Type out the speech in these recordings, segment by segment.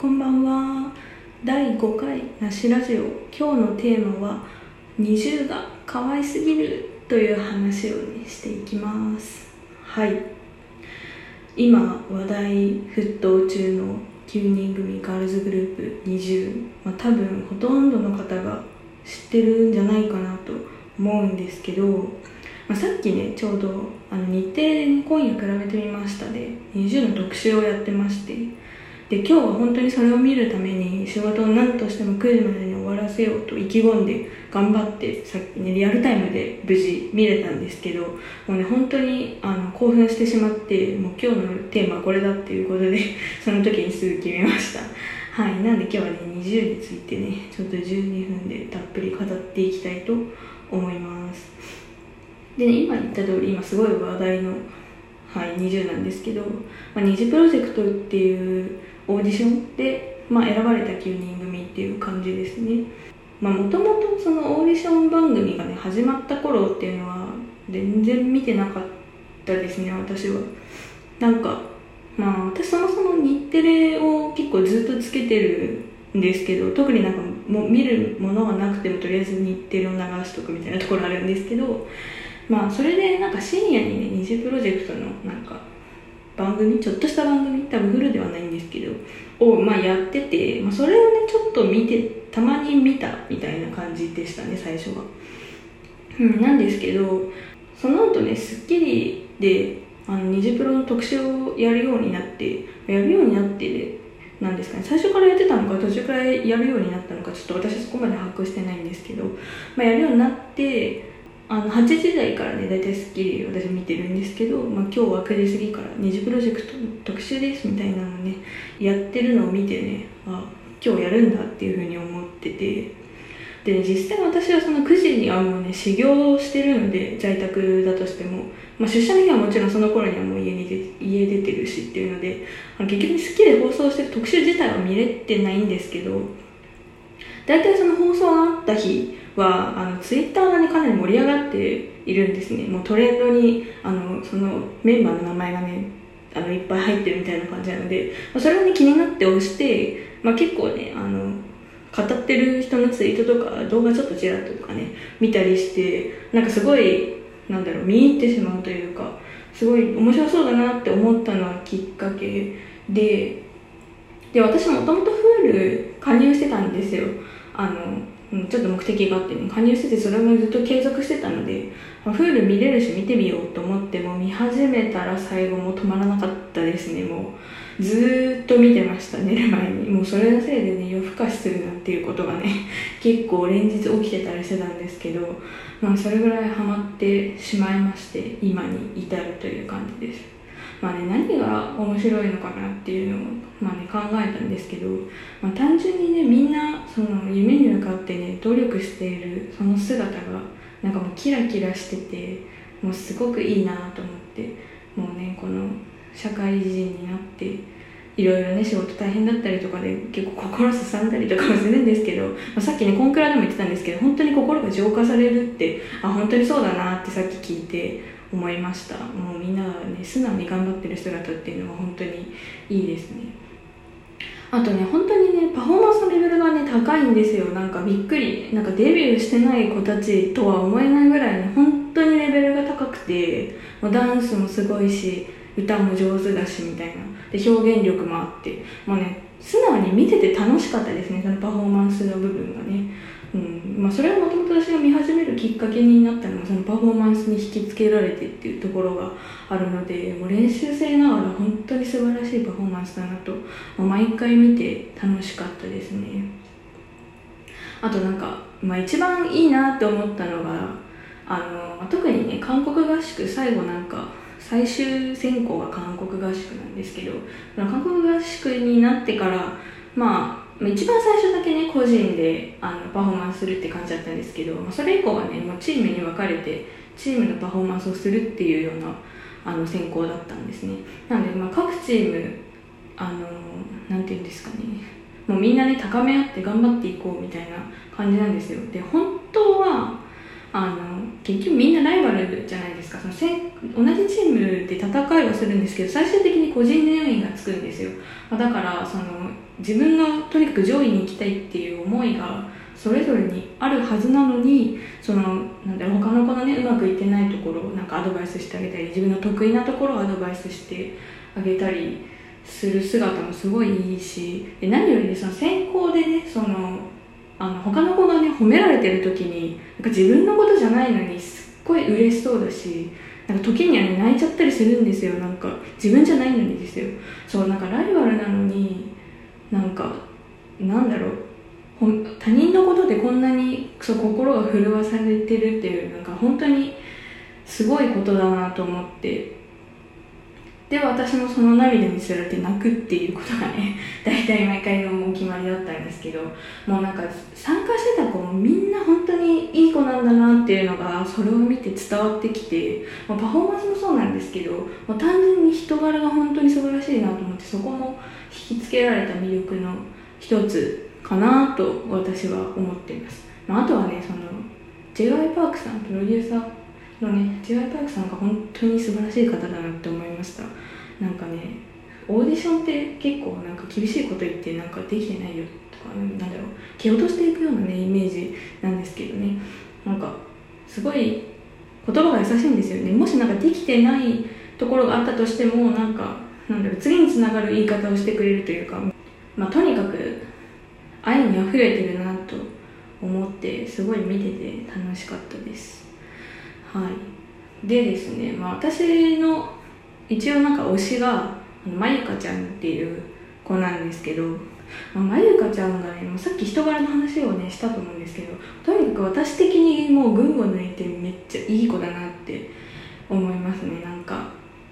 こんばんは。第5回なしラジオ。今日のテーマは20が可愛すぎるという話を、ね、していきます。はい。今話題沸騰中の9人組ガールズグループ20、まあ、多分ほとんどの方が知ってるんじゃないかなと思うんですけど、まあ、さっきねちょうどあの日程で、今夜比べてみましたで20の特集をやってましてで今日は本当にそれを見るために仕事を何としても9時までに終わらせようと意気込んで頑張ってさっきねリアルタイムで無事見れたんですけどもうね本当にあの興奮してしまってもう今日のテーマはこれだっていうことで その時にすぐ決めました。はいなんで今日はね20についてねちょっと12分でたっぷり語っていきたいと思います。でね今言った通り今すごい話題のはい、20なんですけど、まあ、二次プロジェクトっていうオーディションで、まあ、選ばれた9人組っていう感じですね。もともとそのオーディション番組がね始まった頃っていうのは全然見てなかったですね私は。なんかまあ私そもそも日テレを結構ずっとつけてるんですけど特になんかもう見るものがなくてもとりあえず日テレを流しとくみたいなところあるんですけどまあそれでなんか深夜にね二次プロジェクトのなんか番組ちょっとした番組多分フルではないんですけどを、まあ、やってて、まあ、それをねちょっと見てたまに見たみたいな感じでしたね最初は、うん、なんですけどその後ね『スッキリ』であのニジプロの特集をやるようになってやるようになってなんですかね。最初からやってたのか途中からやるようになったのかちょっと私そこまで把握してないんですけど、まあ、やるようになってあの8時台からね大体『スッキリ』私見てるんですけど、まあ、今日は9時過ぎから二次プロジェクトの特集ですみたいなのねやってるのを見てねあ今日やるんだっていうふうに思ってて。で、ね、実際私はその9時にはもうね修行してるので在宅だとしても、まあ、出社の日はもちろんその頃にはもう家に出家出てるしっていうので結局『スッキリ』で放送してる特集自体は見れてないんですけど大体その放送があった日はあのツイッターがねかなり盛り上がっているんですね。もうトレンドにあのそのメンバーの名前がねあのいっぱい入ってるみたいな感じなので、まあ、それをね気になって押して、まあ、結構ねあの語ってる人のツイートとか動画ちょっとちらっとかね見たりしてなんかすごいなんだろう見入ってしまうというかすごい面白そうだなって思ったのはきっかけでで私もともと Hulu 加入してたんですよ。あのうん、ちょっと目的があってね加入しててそれもずっと継続してたので、まあ、フール見れるし見てみようと思っても見始めたら最後も止まらなかったですね。もうずっと見てました寝る前に。もうそれのせいでね夜更かしするなっていうことがね 結構連日起きてたりしてたんですけどまあそれぐらいハマってしまいまして今に至るという感じです。まあね、何が面白いのかなっていうのを、まあね、考えたんですけど、まあ、単純にねみんなその夢に向かってね努力しているその姿がなんかもうキラキラしててもうすごくいいなと思ってもうねこの社会人になっていろいろね仕事大変だったりとかで結構心すさんだりとかもするんですけど、まあ、さっきねコンクラでも言ってたんですけど本当に心が浄化されるってあ本当にそうだなってさっき聞いて思いました。もうみんながね素直に頑張ってる姿っていうのは本当にいいですね。あとね本当にねパフォーマンスのレベルがね高いんですよ。なんかびっくり。なんかデビューしてない子たちとは思えないぐらいね本当にレベルが高くて。もうダンスもすごいし歌も上手だしみたいな。で表現力もあって。もうね素直に見てて楽しかったですねそのパフォーマンスの部分がね。まあ、それはもともと私が見始めるきっかけになったのはそのパフォーマンスに引きつけられてっていうところがあるのでもう練習生ながら本当に素晴らしいパフォーマンスだなと、まあ、毎回見て楽しかったですね。あとなんか、まあ、一番いいなって思ったのがあの特にね韓国合宿最後なんか最終選考が韓国合宿なんですけど韓国合宿になってからまあ一番最初だけね個人であのパフォーマンスするって感じだったんですけど、まあ、それ以降はねもうチームに分かれてチームのパフォーマンスをするっていうようなあの選考だったんですね。なので、まあ、各チームあのなんていうんですかね。もうみんなね高め合って頑張っていこうみたいな感じなんですよ。で本当はあの結局みんなライバルじゃないですか。そのせ同じチームで戦いはするんですけど最終的に個人順位がつくんですよ、まあ、だからその自分のとにかく上位に行きたいっていう思いがそれぞれにあるはずなのにそのなんだろう他の子のねうまくいってないところなんかアドバイスしてあげたり自分の得意なところをアドバイスしてあげたりする姿もすごいいいしで何よりねその先行でねそのあの他の子がね褒められてる時になんか自分のことじゃないのにすっごい嬉しそうだしなんか時にはね泣いちゃったりするんですよ。なんか自分じゃないのにですよ。そうなんかライバルなのになんかなんだろう。他人のことでこんなにそう心が震わされてるっていうなんか本当にすごいことだなと思って。で私もその涙につられて泣くっていうことがね 大体毎回のお決まりだったんですけどもうなんか参加してた子もみんな本当にいい子なんだなっていうのがそれを見て伝わってきて、まあ、パフォーマンスもそうなんですけどもう単純に人柄が本当に素晴らしいなと思ってそこも引きつけられた魅力の一つかなと私は思っています、まあ、あとはねその j y パークさんプロデューサーのね j y パークさんが本当に素晴らしい方だなって思いました。なんかねオーディションって結構なんか厳しいこと言ってなんかできてないよとかなんだろう蹴落としていくようなねイメージなんですけどね。なんかすごい言葉が優しいんですよね。もしなんかできてないところがあったとしてもなんかなんだろう次につながる言い方をしてくれるというか、まあ、とにかく愛にあふれてるなと思ってすごい見てて楽しかったです。はい。でですね、まあ、私の一応なんか推しがまゆかちゃんっていう子なんですけど、まあ、まゆかちゃんがねもうさっき人柄の話をねしたと思うんですけどとにかく私的にもう群を抜いてめっちゃいい子だなって思いますね。なんか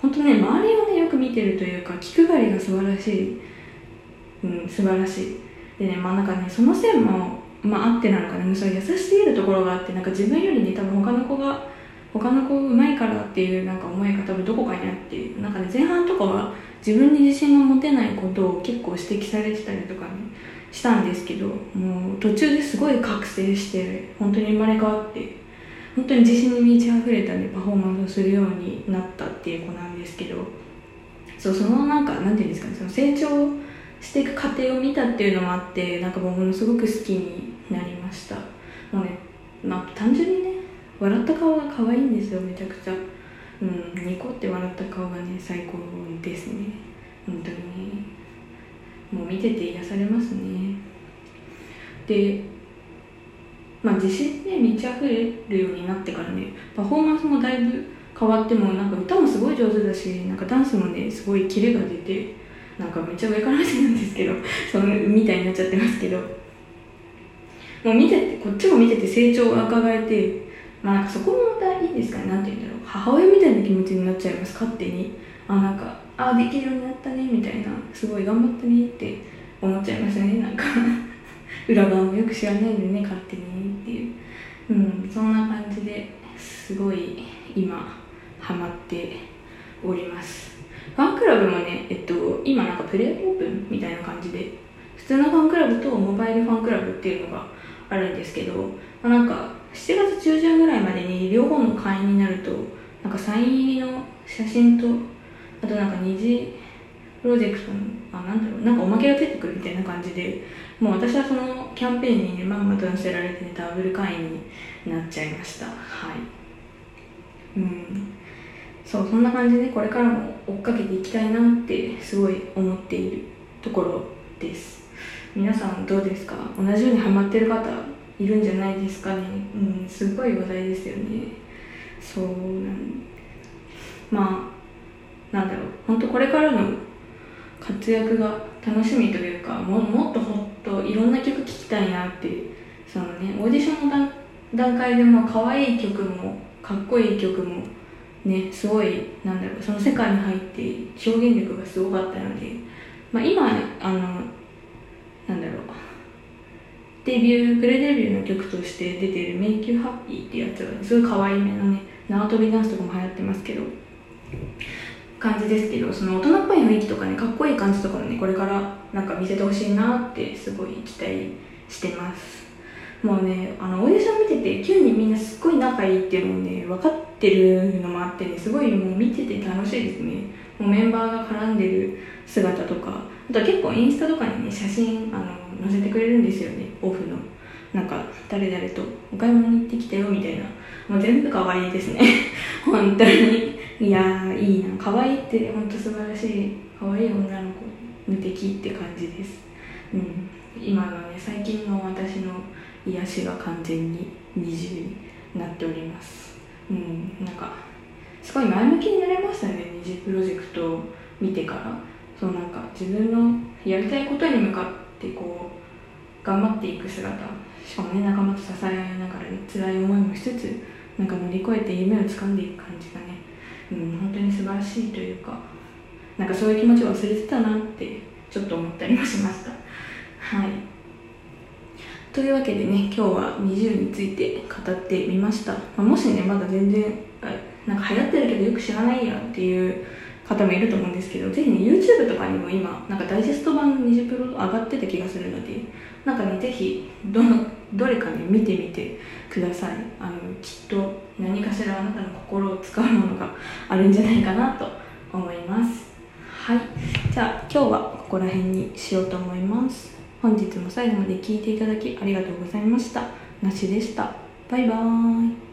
本当ね周りをねよく見てるというか気配りが素晴らしい。うん素晴らしい。でねまあなんかねその線もまああってなのかな、ね、そう優しすぎるところがあってなんか自分よりね多分他の子が他の子うまいからっていうなんか思いが多分どこかにあってなんかね前半とかは自分に自信が持てないことを結構指摘されてたりとかねしたんですけどもう途中ですごい覚醒して本当に生まれ変わって本当に自信に満ち溢れたねパフォーマンスをするようになったっていう子なんですけどそうそのなんかなんていうんですかねその成長していく過程を見たっていうのもあってなんかものすごく好きになりました。もうねまあ単純に笑った顔が可愛いんですよめちゃくちゃ。うんニコって笑った顔がね最高ですね。本当に。もう見てて癒されますね。でまあ自信ね満ち溢れるようになってからねパフォーマンスもだいぶ変わってもなんか歌もすごい上手だしなんかダンスもねすごいキレが出てなんかめっちゃ上から目線なんですけど そのみたいになっちゃってますけど。もう見ててこっちも見てて成長が伺えてまあなんかそこもまたいいですかね。なんて言うんだろう。母親みたいな気持ちになっちゃいます。勝手に。あなんかあできるようになったねみたいな。すごい頑張ったねって思っちゃいますよね。なんか 裏側もよく知らないでね勝手にっていう。うんそんな感じですごい今ハマっております。ファンクラブもねえっと今なんかプレイオープンみたいな感じで普通のファンクラブとモバイルファンクラブっていうのがあるんですけど、まあ、なんか7月中旬ぐらいまでに両方の会員になるとなんかサイン入りの写真とあとなんか二次プロジェクトのあなんだろうなんかおまけが出てくるみたいな感じでもう私はそのキャンペーンにねまんまと載せられてねダブル会員になっちゃいました。はい。うん。そうそんな感じでこれからも追っかけていきたいなってすごい思っているところです。皆さんどうですか？同じようにハマってる方いるんじゃないですかね。うんすごい話題ですよね。そうなん。まあなんだろう。本当これからの活躍が楽しみというかももっとほっといろんな曲聴きたいなってそのねオーディションの段階でも可愛い曲もかっこいい曲もねすごいなんだろうその世界に入って表現力がすごかったので、まあ、今あのなんだろう。デビュープレデビューの曲として出てる「Make You Happy」ってやつは、ね、すごい可愛いめのね。縄跳びダンスとかも流行ってますけど。感じですけどその大人っぽい雰囲気とかねかっこいい感じとかもねこれからなんか見せてほしいなってすごい期待してます。もうねあのオーディション見てて9人みんなすっごい仲いいっていうのもね分かってるのもあってねすごいもう見てて楽しいですね。もうメンバーが絡んでる姿とかあとは結構インスタとかにね写真あの載せてくれるんですよね。オフの。なんか誰々とお買い物に行ってきたよみたいな。もう全部可愛いですね。本当に。いやいいな。可愛いって本当素晴らしい。可愛い女の子。無敵って感じです。うん。今のね最近の私の癒しが完全に20になっております。うん。なんかすごい前向きになれましたね二次プロジェクトを見てから。そうなんか自分のやりたいことに向かってこう頑張っていく姿。しかもね仲間と支え合いながらね辛い思いもしつつなんか乗り越えて夢をつかんでいく感じがねうん本当に素晴らしいというかなんかそういう気持ちを忘れてたなってちょっと思ったりもしました。はい。というわけでね今日は20について語ってみました、まあ、もしねまだ全然なんか流行ってるけどよく知らないやっていう方もいると思うんですけどぜひね YouTube とかにも今なんかダイジェスト版ニジプロ上がってた気がするのでなんかねぜひどのどれかね見てみてください。あのきっと何かしらあなたの心を使うものがあるんじゃないかなと思います。はい。じゃあ今日はここら辺にしようと思います。本日も最後まで聞いていただきありがとうございました。なしでした。バイバーイ。